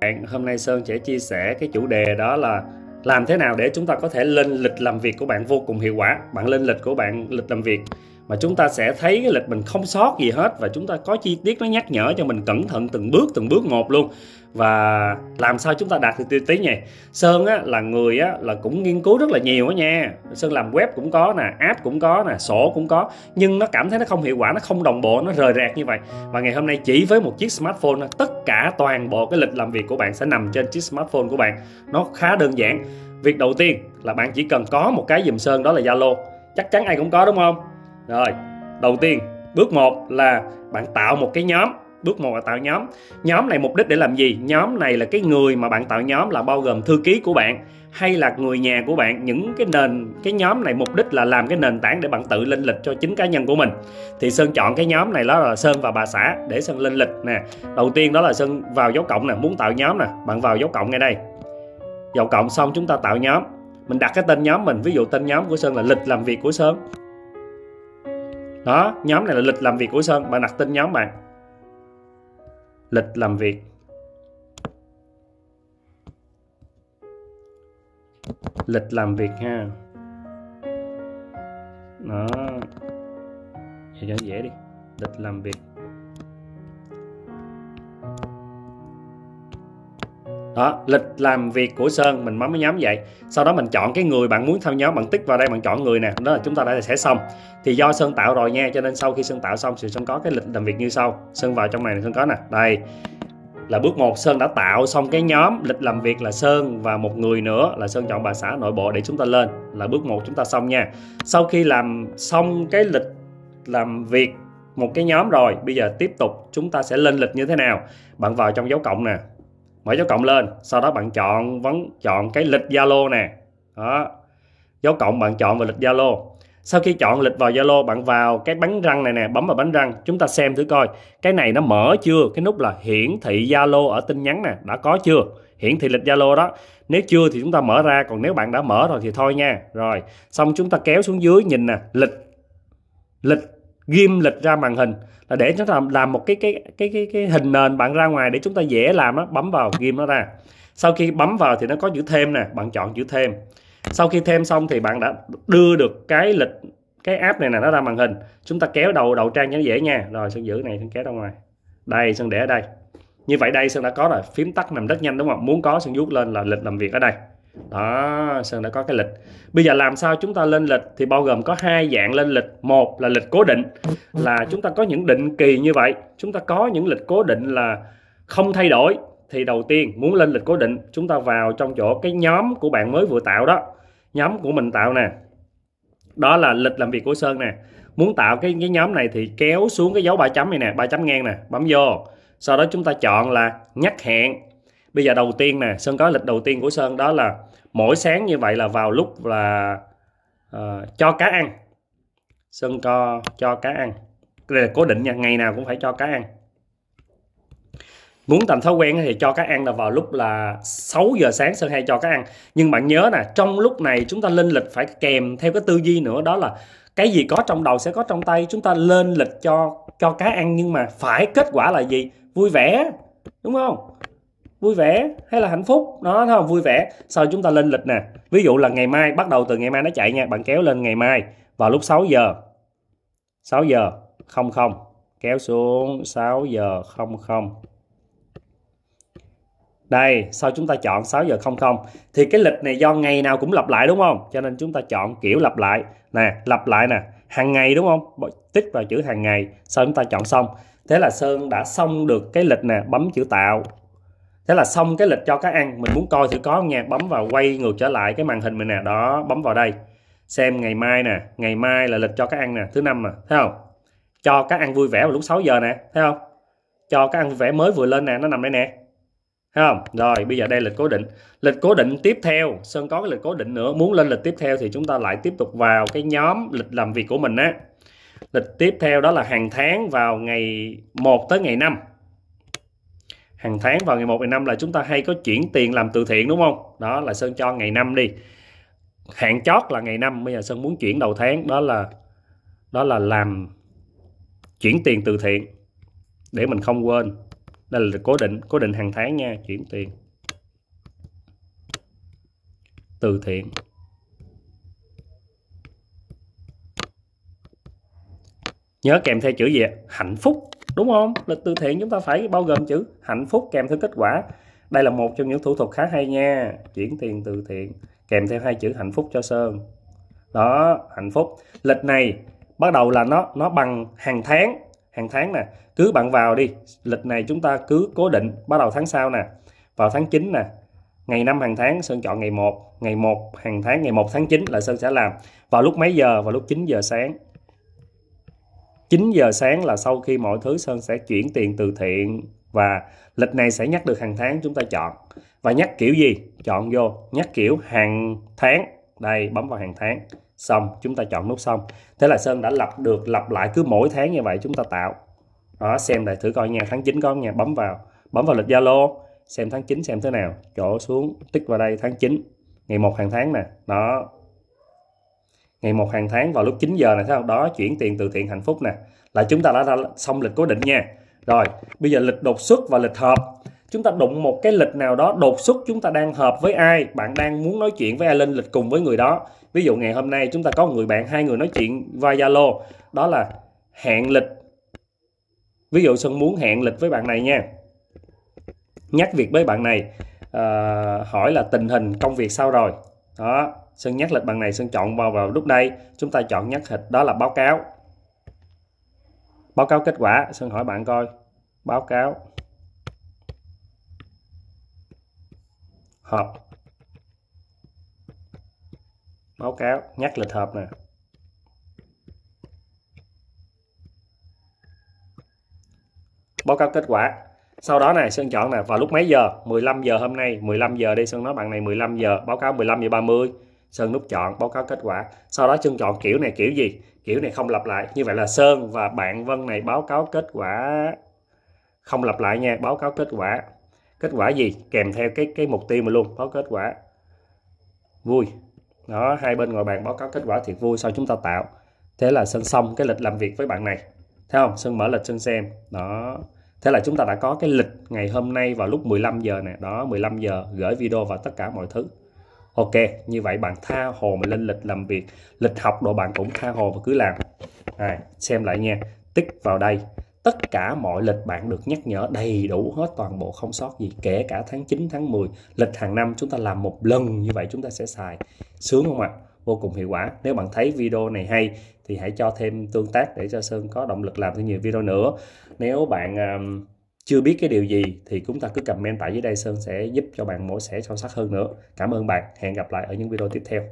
bạn, hôm nay Sơn sẽ chia sẻ cái chủ đề đó là làm thế nào để chúng ta có thể lên lịch làm việc của bạn vô cùng hiệu quả. Bạn lên lịch của bạn, lịch làm việc mà chúng ta sẽ thấy cái lịch mình không sót gì hết và chúng ta có chi tiết nó nhắc nhở cho mình cẩn thận từng bước từng bước một luôn. Và làm sao chúng ta đạt được tiêu tí nhỉ sơn á, là người á, là cũng nghiên cứu rất là nhiều á nha. Sơn làm web cũng có nè, app cũng có nè, sổ cũng có. Nhưng nó cảm thấy nó không hiệu quả, nó không đồng bộ, nó rời rạc như vậy. Và ngày hôm nay chỉ với một chiếc smartphone tất cả toàn bộ cái lịch làm việc của bạn sẽ nằm trên chiếc smartphone của bạn. Nó khá đơn giản. Việc đầu tiên là bạn chỉ cần có một cái dùm sơn, đó là zalo. Chắc chắn ai cũng có, đúng không? Rồi, đầu tiên, bước một là bạn tạo một cái nhóm. Bước một là tạo nhóm. Nhóm này mục đích để làm gì? Nhóm này là cái người mà bạn tạo nhóm là bao gồm thư ký của bạn hay là người nhà của bạn. Những cái nền, cái nhóm này mục đích là làm cái nền tảng để bạn tự lên lịch cho chính cá nhân của mình. Thì sơn chọn cái nhóm này, đó là sơn và bà xã để sơn lên lịch nè. Đầu tiên đó là sơn vào dấu cộng nè, muốn tạo nhóm nè. Bạn vào dấu cộng ngay đây. Dấu cộng xong chúng ta tạo nhóm. Mình đặt cái tên nhóm mình. Ví dụ tên nhóm của sơn là lịch làm việc của sơn đó, nhóm này là lịch làm việc của sơn. Bạn đặt tên nhóm bạn. Lịch làm việc. Lịch làm việc ha. Đó. Vậy cho dễ đi. Lịch làm việc. Đó, lịch làm việc của sơn, mình bấm cái nhóm vậy. Sau đó mình chọn cái người bạn muốn tham nhóm, bạn tích vào đây, bạn chọn người nè. Đó là chúng ta đã sẽ xong. Thì do sơn tạo rồi nha, cho nên sau khi sơn tạo xong thì sơn có cái lịch làm việc như sau. Sơn vào trong này sơn có nè. Đây, là bước 1 Sơn đã tạo xong cái nhóm, lịch làm việc là Sơn và một người nữa là Sơn chọn bà xã nội bộ để chúng ta lên. Là bước 1 chúng ta xong nha. Sau khi làm xong cái lịch làm việc một cái nhóm rồi, bây giờ tiếp tục chúng ta sẽ lên lịch như thế nào? Bạn vào trong dấu cộng nè mở dấu cộng lên, sau đó bạn chọn vấn chọn cái lịch Zalo nè. Đó. Dấu cộng bạn chọn vào lịch Zalo. Sau khi chọn lịch vào Zalo, bạn vào cái bánh răng này nè, bấm vào bánh răng. Chúng ta xem thử coi, cái này nó mở chưa? Cái nút là hiển thị Zalo ở tin nhắn nè, đã có chưa? Hiển thị lịch Zalo đó. Nếu chưa thì chúng ta mở ra, còn nếu bạn đã mở rồi thì thôi nha. Rồi, xong chúng ta kéo xuống dưới nhìn nè, lịch lịch ghim lịch ra màn hình là để chúng ta làm một cái cái cái cái cái hình nền bạn ra ngoài để chúng ta dễ làm á, bấm vào ghim nó ra. Sau khi bấm vào thì nó có chữ thêm nè, bạn chọn chữ thêm. Sau khi thêm xong thì bạn đã đưa được cái lịch, cái app này nè, nó ra màn hình. Chúng ta kéo đầu đầu trang cho nó dễ nha. Rồi, sơn giữ này, sơn kéo ra ngoài. Đây, sơn để ở đây. Như vậy đây sơn đã có rồi. Phím tắt nằm rất nhanh, đúng không? Muốn có sơn vuốt lên là lịch làm việc ở đây đó, sơn đã có cái lịch. Bây giờ làm sao chúng ta lên lịch thì bao gồm có hai dạng lên lịch. Một là lịch cố định, là chúng ta có những định kỳ như vậy. Chúng ta có những lịch cố định là không thay đổi. Thì đầu tiên, muốn lên lịch cố định, chúng ta vào trong chỗ cái nhóm của bạn mới vừa tạo đó. Nhóm của mình tạo nè. Đó là lịch làm việc của Sơn nè. Muốn tạo cái cái nhóm này thì kéo xuống cái dấu ba chấm này nè, ba chấm ngang nè, bấm vô. Sau đó chúng ta chọn là nhắc hẹn bây giờ đầu tiên nè Sơn có lịch đầu tiên của Sơn đó là mỗi sáng như vậy là vào lúc là uh, cho cá ăn. Sơn co cho cá ăn. Đây là cố định nha ngày nào cũng phải cho cá ăn. Muốn thành thói quen thì cho cá ăn là vào lúc là 6 giờ sáng Sơn hay cho cá ăn. Nhưng bạn nhớ nè trong lúc này chúng ta lên lịch phải kèm theo cái tư duy nữa đó là cái gì có trong đầu sẽ có trong tay. Chúng ta lên lịch cho cho cá ăn nhưng mà phải kết quả là gì? Vui vẻ đúng không? Vui vẻ hay là hạnh phúc? Đó, thấy không? Vui vẻ. Sau chúng ta lên lịch nè. Ví dụ là ngày mai, bắt đầu từ ngày mai nó chạy nha. Bạn kéo lên ngày mai, vào lúc 6 giờ. 6 giờ, không không. Kéo xuống 6 giờ, không không. Đây, sau chúng ta chọn 6 giờ 00 thì cái lịch này do ngày nào cũng lặp lại, đúng không? Cho nên chúng ta chọn kiểu lặp lại. Nè, lặp lại nè. Hàng ngày, đúng không? Tích vào chữ hàng ngày. Sau chúng ta chọn xong. Thế là Sơn đã xong được cái lịch nè. Bấm chữ tạo thế là xong cái lịch cho cá ăn. Mình muốn coi thử có không nha. Bấm vào quay ngược trở lại cái màn hình mình nè. Đó bấm vào đây. Xem ngày mai nè. Ngày mai là lịch cho cá ăn nè. Thứ năm mà. Thấy không? Cho cá ăn vui vẻ vào lúc 6 giờ nè. Thấy không? Cho cá ăn vui vẻ mới vừa lên nè. Nó nằm đây nè. Thấy không? Rồi bây giờ đây lịch cố định. Lịch cố định tiếp theo, Sơn có cái lịch cố định nữa. Muốn lên lịch tiếp theo thì chúng ta lại tiếp tục vào cái nhóm lịch làm việc của mình á. Lịch tiếp theo đó là hàng tháng vào ngày 1 tới ngày 5. Hàng tháng vào ngày 1 ngày 5 là chúng ta hay có chuyển tiền làm từ thiện đúng không? Đó là Sơn cho ngày 5 đi. Hạn chót là ngày 5, bây giờ Sơn muốn chuyển đầu tháng đó là đó là làm chuyển tiền từ thiện để mình không quên. Đây là cố định cố định hàng tháng nha chuyển tiền. Từ thiện. Nhớ kèm theo chữ gì hạnh phúc đúng không? Lịch từ thiện chúng ta phải bao gồm chữ hạnh phúc kèm theo kết quả. Đây là một trong những thủ thuật khá hay nha. Chuyển tiền từ thiện kèm theo hai chữ hạnh phúc cho sơn. Đó, hạnh phúc. Lịch này bắt đầu là nó nó bằng hàng tháng. Hàng tháng nè, cứ bạn vào đi. Lịch này chúng ta cứ cố định, bắt đầu tháng sau nè. Vào tháng 9 nè, ngày năm hàng tháng, Sơn chọn ngày 1 ngày 1 hàng tháng, ngày 1 tháng 9 là Sơn sẽ làm. Vào lúc mấy giờ? Vào lúc 9 giờ sáng. 9 giờ sáng là sau khi mọi thứ Sơn sẽ chuyển tiền từ thiện và lịch này sẽ nhắc được hàng tháng chúng ta chọn. Và nhắc kiểu gì? Chọn vô. Nhắc kiểu hàng tháng. Đây, bấm vào hàng tháng. Xong, chúng ta chọn nút xong. Thế là Sơn đã lập được lặp lại cứ mỗi tháng như vậy chúng ta tạo. Đó, xem lại thử coi nha. Tháng 9 có nha? Bấm vào. Bấm vào lịch Zalo. Xem tháng 9 xem thế nào. Chỗ xuống, tích vào đây, tháng 9 ngày 1 hàng tháng nè. Đó ngày một hàng tháng vào lúc 9 giờ này thấy không? Đó chuyển tiền từ thiện hạnh phúc nè. Là chúng ta đã, đã xong lịch cố định nha. Rồi bây giờ lịch đột xuất và lịch hợp. Chúng ta đụng một cái lịch nào đó đột xuất chúng ta đang hợp với ai? Bạn đang muốn nói chuyện với ai lên lịch cùng với người đó. Ví dụ ngày hôm nay chúng ta có một người bạn hai người nói chuyện via Zalo. Đó là hẹn lịch. Ví dụ Sơn muốn hẹn lịch với bạn này nha. Nhắc việc với bạn này à, hỏi là tình hình công việc sao rồi? Đó. Sơn nhắc lịch bằng này Sơn chọn vào vào lúc đây. Chúng ta chọn nhắc hịch đó là báo cáo. Báo cáo kết quả, Sơn hỏi bạn coi. Báo cáo. Họp. Báo cáo, nhắc lịch họp nè. Báo cáo kết quả. Sau đó này, Sơn chọn nè, vào lúc mấy giờ? 15 giờ hôm nay. 15 giờ đi, Sơn nói bạn này 15 giờ. Báo cáo 15 giờ 30 Sơn nút chọn, báo cáo kết quả. Sau đó Sơn chọn kiểu này, kiểu gì? Kiểu này không lặp lại. Như vậy là Sơn và bạn Vân này báo cáo kết quả không lặp lại nha, báo cáo kết quả. Kết quả gì? Kèm theo cái cái mục tiêu mà luôn, báo kết quả. Vui. Đó, hai bên ngồi bàn báo cáo kết quả thiệt vui, sau chúng ta tạo. Thế là Sơn xong cái lịch làm việc với bạn này. Thấy không? Sơn mở lịch, Sơn xem. Đó. Thế là chúng ta đã có cái lịch ngày hôm nay vào lúc 15 giờ nè. Đó 15 giờ gửi video và tất cả mọi thứ. Ok như vậy bạn tha hồ mà lên lịch làm việc. Lịch học đồ bạn cũng tha hồ và cứ làm. À, xem lại nha. Tích vào đây. Tất cả mọi lịch bạn được nhắc nhở đầy đủ hết toàn bộ không sót gì kể cả tháng 9 tháng 10 lịch hàng năm chúng ta làm một lần như vậy chúng ta sẽ xài. Sướng không ạ? Vô cùng hiệu quả. Nếu bạn thấy video này hay thì hãy cho thêm tương tác để cho Sơn có động lực làm thêm nhiều video nữa. Nếu bạn Uh, chưa biết cái điều gì thì chúng ta cứ comment tại dưới đây Sơn sẽ giúp cho bạn mổ xẻ sâu sắc hơn nữa. Cảm ơn bạn. Hẹn gặp lại ở những video tiếp theo.